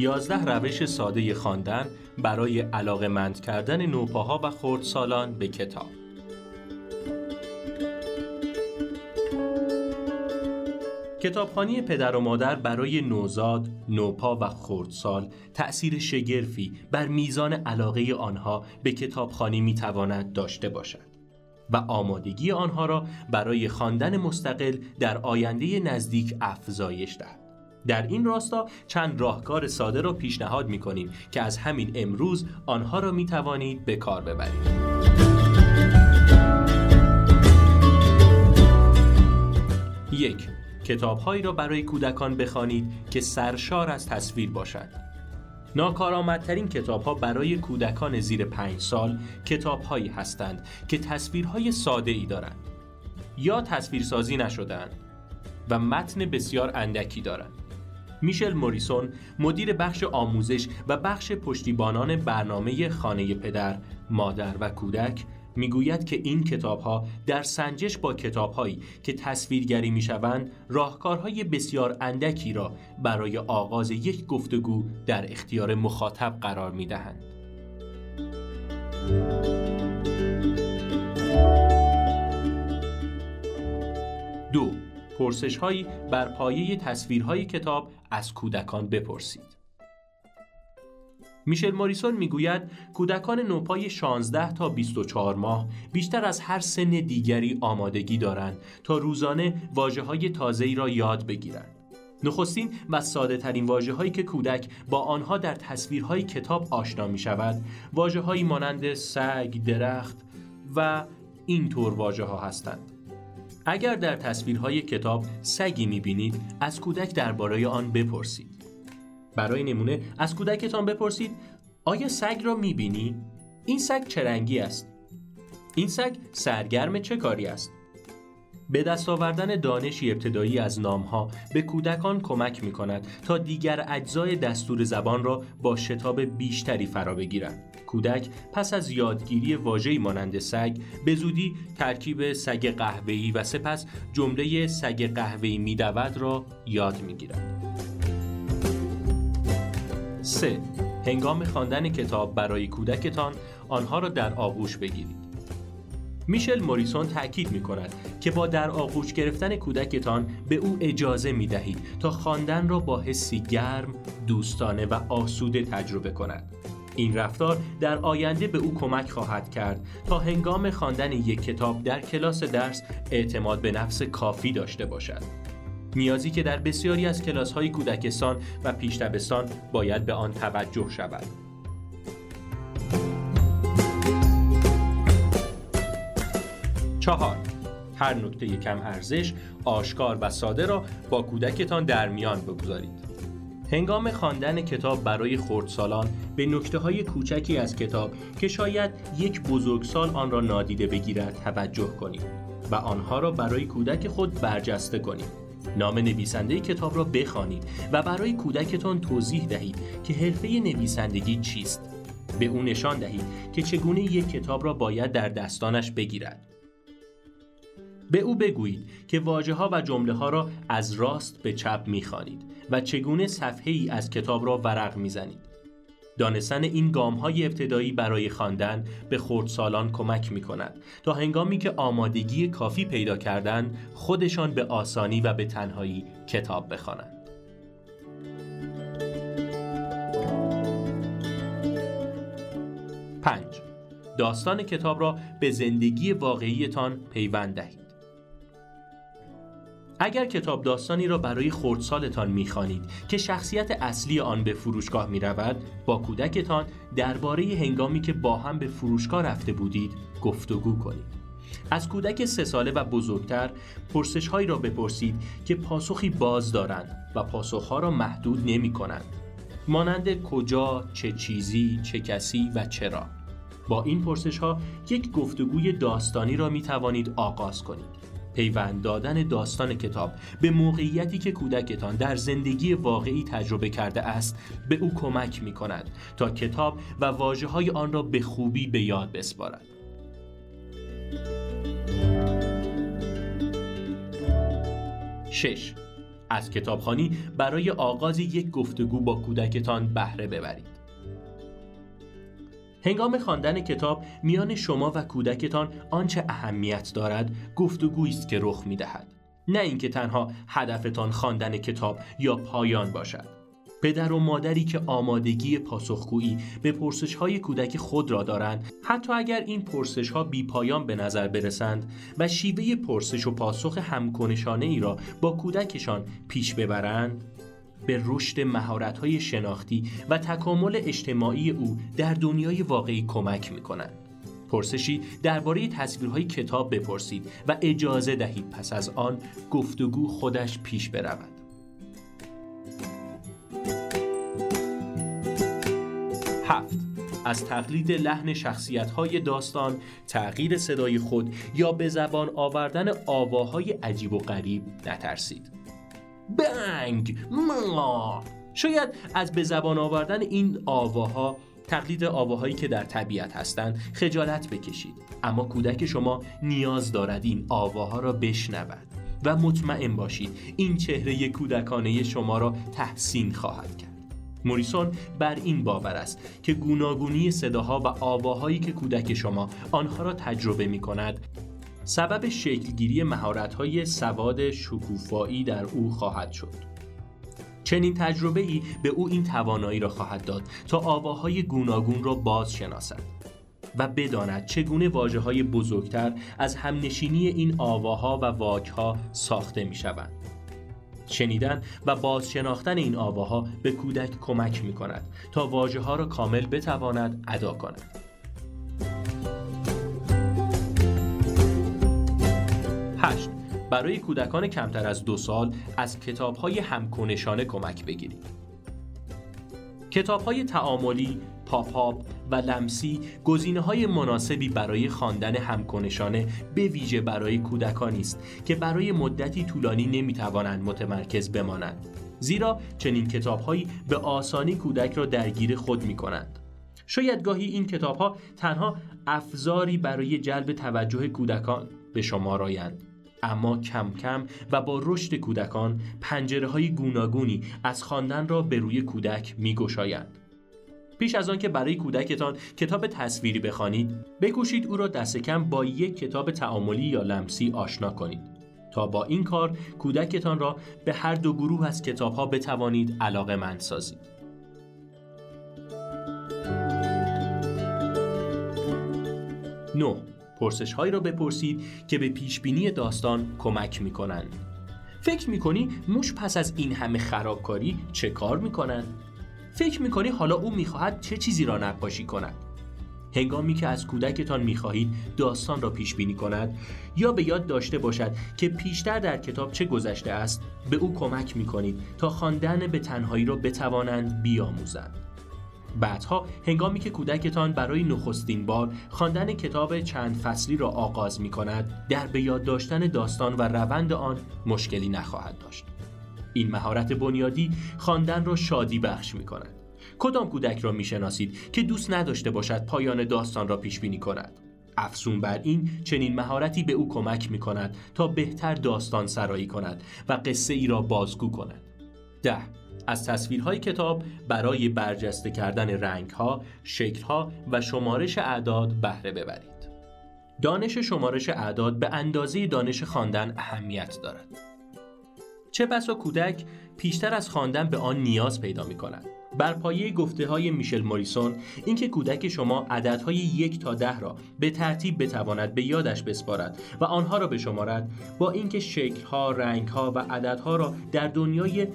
یازده روش ساده خواندن برای علاقمند کردن نوپاها و خردسالان به کتاب کتابخانی پدر و مادر برای نوزاد، نوپا و خردسال تأثیر شگرفی بر میزان علاقه آنها به کتابخانی می‌تواند داشته باشد و آمادگی آنها را برای خواندن مستقل در آینده نزدیک افزایش دهد. در این راستا چند راهکار ساده را پیشنهاد می کنیم که از همین امروز آنها را می توانید به کار ببرید. یک کتابهایی را برای کودکان بخوانید که سرشار از تصویر باشد. ناکارآمدترین کتاب ها برای کودکان زیر پنج سال کتاب هایی هستند که تصویرهای ساده ای دارند یا تصویرسازی نشدهاند و متن بسیار اندکی دارند. میشل موریسون مدیر بخش آموزش و بخش پشتیبانان برنامه خانه پدر، مادر و کودک می‌گوید که این کتابها در سنجش با کتابهایی که تصویرگری می‌شوند راهکارهای بسیار اندکی را برای آغاز یک گفتگو در اختیار مخاطب قرار می‌دهند. دو پرسش هایی بر پایه تصویرهای کتاب از کودکان بپرسید. میشل موریسون می‌گوید کودکان نوپای 16 تا 24 ماه بیشتر از هر سن دیگری آمادگی دارند تا روزانه واجه های تازه را یاد بگیرند. نخستین و ساده ترین واجه هایی که کودک با آنها در تصویرهای کتاب آشنا می شود واجه هایی مانند سگ، درخت و این طور واجه ها هستند. اگر در تصویرهای کتاب سگی می بینید از کودک درباره آن بپرسید. برای نمونه از کودکتان بپرسید آیا سگ را می‌بینی؟ این سگ چه رنگی است؟ این سگ سرگرم چه کاری است؟ به دست آوردن دانشی ابتدایی از نامها به کودکان کمک می کند تا دیگر اجزای دستور زبان را با شتاب بیشتری فرا بگیرند. کودک پس از یادگیری واژه‌ای مانند سگ به زودی ترکیب سگ قهوه‌ای و سپس جمله سگ قهوه‌ای میدود را یاد می‌گیرد. 3. هنگام خواندن کتاب برای کودکتان آنها را در آغوش بگیرید. میشل موریسون تأکید می کند که با در آغوش گرفتن کودکتان به او اجازه می دهید تا خواندن را با حسی گرم، دوستانه و آسوده تجربه کند. این رفتار در آینده به او کمک خواهد کرد تا هنگام خواندن یک کتاب در کلاس درس اعتماد به نفس کافی داشته باشد. نیازی که در بسیاری از کلاس های کودکستان و پیشتبستان باید به آن توجه شود. چهار هر نکته کم ارزش آشکار و ساده را با کودکتان در میان بگذارید. هنگام خواندن کتاب برای خردسالان به نکته های کوچکی از کتاب که شاید یک بزرگسال آن را نادیده بگیرد توجه کنید و آنها را برای کودک خود برجسته کنید. نام نویسنده کتاب را بخوانید و برای کودکتان توضیح دهید که حرفه نویسندگی چیست. به او نشان دهید که چگونه یک کتاب را باید در دستانش بگیرد. به او بگویید که واجه ها و جمله ها را از راست به چپ می‌خوانید و چگونه صفحه ای از کتاب را ورق می‌زنید. دانستن این گام های ابتدایی برای خواندن به خردسالان کمک می کند تا هنگامی که آمادگی کافی پیدا کردن خودشان به آسانی و به تنهایی کتاب بخوانند. داستان کتاب را به زندگی واقعیتان پیوند دهید. اگر کتاب داستانی را برای خردسالتان می‌خوانید که شخصیت اصلی آن به فروشگاه می رود با کودکتان درباره هنگامی که با هم به فروشگاه رفته بودید گفتگو کنید. از کودک سه ساله و بزرگتر پرسش هایی را بپرسید که پاسخی باز دارند و پاسخها را محدود نمی کنند. مانند کجا، چه چیزی، چه کسی و چرا. با این پرسش ها یک گفتگوی داستانی را می توانید آغاز کنید. پیوند دادن داستان کتاب به موقعیتی که کودکتان در زندگی واقعی تجربه کرده است به او کمک می کند تا کتاب و واجه های آن را به خوبی به یاد بسپارد. شش از کتابخانی برای آغاز یک گفتگو با کودکتان بهره ببرید. هنگام خواندن کتاب میان شما و کودکتان آنچه اهمیت دارد گفتگویی است که رخ می‌دهد. نه اینکه تنها هدفتان خواندن کتاب یا پایان باشد. پدر و مادری که آمادگی پاسخگویی به پرسش های کودک خود را دارند حتی اگر این پرسش ها بی پایان به نظر برسند و شیوه پرسش و پاسخ همکنشانه ای را با کودکشان پیش ببرند به رشد مهارت های شناختی و تکامل اجتماعی او در دنیای واقعی کمک می کنند. پرسشی درباره تصویرهای کتاب بپرسید و اجازه دهید پس از آن گفتگو خودش پیش برود. هفت از تقلید لحن شخصیت های داستان، تغییر صدای خود یا به زبان آوردن آواهای عجیب و غریب نترسید. بنگ. ما شاید از به زبان آوردن این آواها تقلید آواهایی که در طبیعت هستند خجالت بکشید. اما کودک شما نیاز دارد این آواها را بشنود و مطمئن باشید این چهره کودکانه شما را تحسین خواهد کرد. موریسون بر این باور است که گوناگونی صداها و آواهایی که کودک شما آنها را تجربه می کند سبب شکلگیری مهارت‌های سواد شکوفایی در او خواهد شد. چنین تجربه ای به او این توانایی را خواهد داد تا آواهای گوناگون را باز شناسد و بداند چگونه واجه های بزرگتر از همنشینی این آواها و واکها ساخته می شوند. شنیدن و باز شناختن این آواها به کودک کمک می کند تا واجه ها را کامل بتواند ادا کند. هشت برای کودکان کمتر از دو سال از کتاب های همکنشانه کمک بگیرید. کتاب های تعاملی، پاپاپ و لمسی گزینه های مناسبی برای خواندن همکنشانه به ویژه برای کودکانی است که برای مدتی طولانی نمی‌توانند متمرکز بمانند. زیرا چنین کتابهایی به آسانی کودک را درگیر خود می کنند. شاید گاهی این کتاب ها تنها افزاری برای جلب توجه کودکان به شما رایند اما کم کم و با رشد کودکان پنجره های گوناگونی از خواندن را به روی کودک می. پیش از آن که برای کودکتان کتاب تصویری بخوانید بکوشید او را دست کم با یک کتاب تعاملی یا لمسی آشنا کنید تا با این کار کودکتان را به هر دو گروه از کتاب ها بتوانید علاقه مند سازید. نو پرسش هایی را بپرسید که به پیش بینی داستان کمک می کنند. فکر می کنی موش پس از این همه خرابکاری چه کار می کنند؟ فکر می کنی حالا او می خواهد چه چیزی را نقاشی کند؟ هنگامی که از کودکتان می خواهید داستان را پیش بینی کند یا به یاد داشته باشد که پیشتر در کتاب چه گذشته است به او کمک می کنید تا خواندن به تنهایی را بتوانند بیاموزند. بعدها هنگامی که کودکتان برای نخستین بار خواندن کتاب چند فصلی را آغاز می کند در به یاد داشتن داستان و روند آن مشکلی نخواهد داشت. این مهارت بنیادی خواندن را شادی بخش می کند کدام کودک را می شناسید که دوست نداشته باشد پایان داستان را پیش بینی کند؟ افزون بر این چنین مهارتی به او کمک می کند تا بهتر داستان سرایی کند و قصه ای را بازگو کند. ده. از تصویرهای کتاب برای برجسته کردن رنگها، شکلها و شمارش اعداد بهره ببرید. دانش شمارش اعداد به اندازه دانش خواندن اهمیت دارد. چه بسا کودک پیشتر از خواندن به آن نیاز پیدا می کند. بر پایه گفته های میشل موریسون اینکه کودک شما عددهای یک تا ده را به ترتیب بتواند به یادش بسپارد و آنها را بشمارد با اینکه شکلها، رنگها و عددها را در دنیای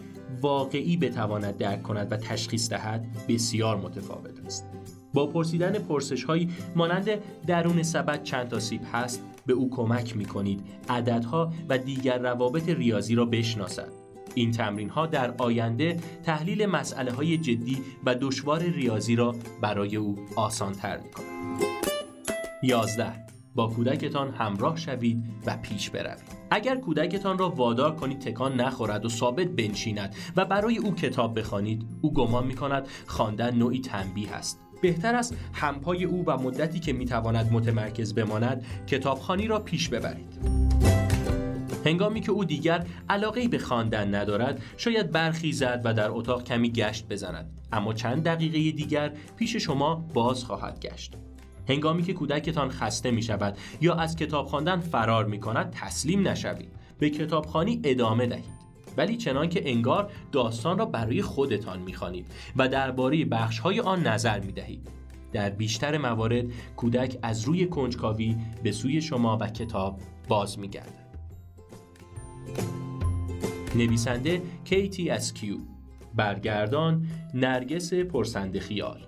واقعی بتواند درک کند و تشخیص دهد بسیار متفاوت است. با پرسیدن پرسش هایی مانند درون سبد چند تا سیب هست به او کمک می کنید عددها و دیگر روابط ریاضی را بشناسد. این تمرین ها در آینده تحلیل مسئله های جدی و دشوار ریاضی را برای او آسان تر می کند 11 با کودکتان همراه شوید و پیش بروید. اگر کودکتان را وادار کنید تکان نخورد و ثابت بنشیند و برای او کتاب بخوانید او گمان می کند خواندن نوعی تنبیه است. بهتر است همپای او و مدتی که می‌تواند متمرکز بماند کتابخانی را پیش ببرید. هنگامی که او دیگر علاقه به خواندن ندارد شاید برخیزد و در اتاق کمی گشت بزند. اما چند دقیقه دیگر پیش شما باز خواهد گشت. هنگامی که کودکتان خسته می شود یا از کتاب خواندن فرار می کند تسلیم نشوید به کتابخانی ادامه دهید ولی چنان که انگار داستان را برای خودتان می‌خوانید و درباره بخشهای آن نظر می دهید. در بیشتر موارد کودک از روی کنجکاوی به سوی شما و کتاب باز می گرده. نویسنده کیتی اسکیو برگردان نرگس پرسند خیال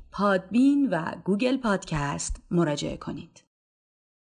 Podbean و Google Podcast مراجعه کنید.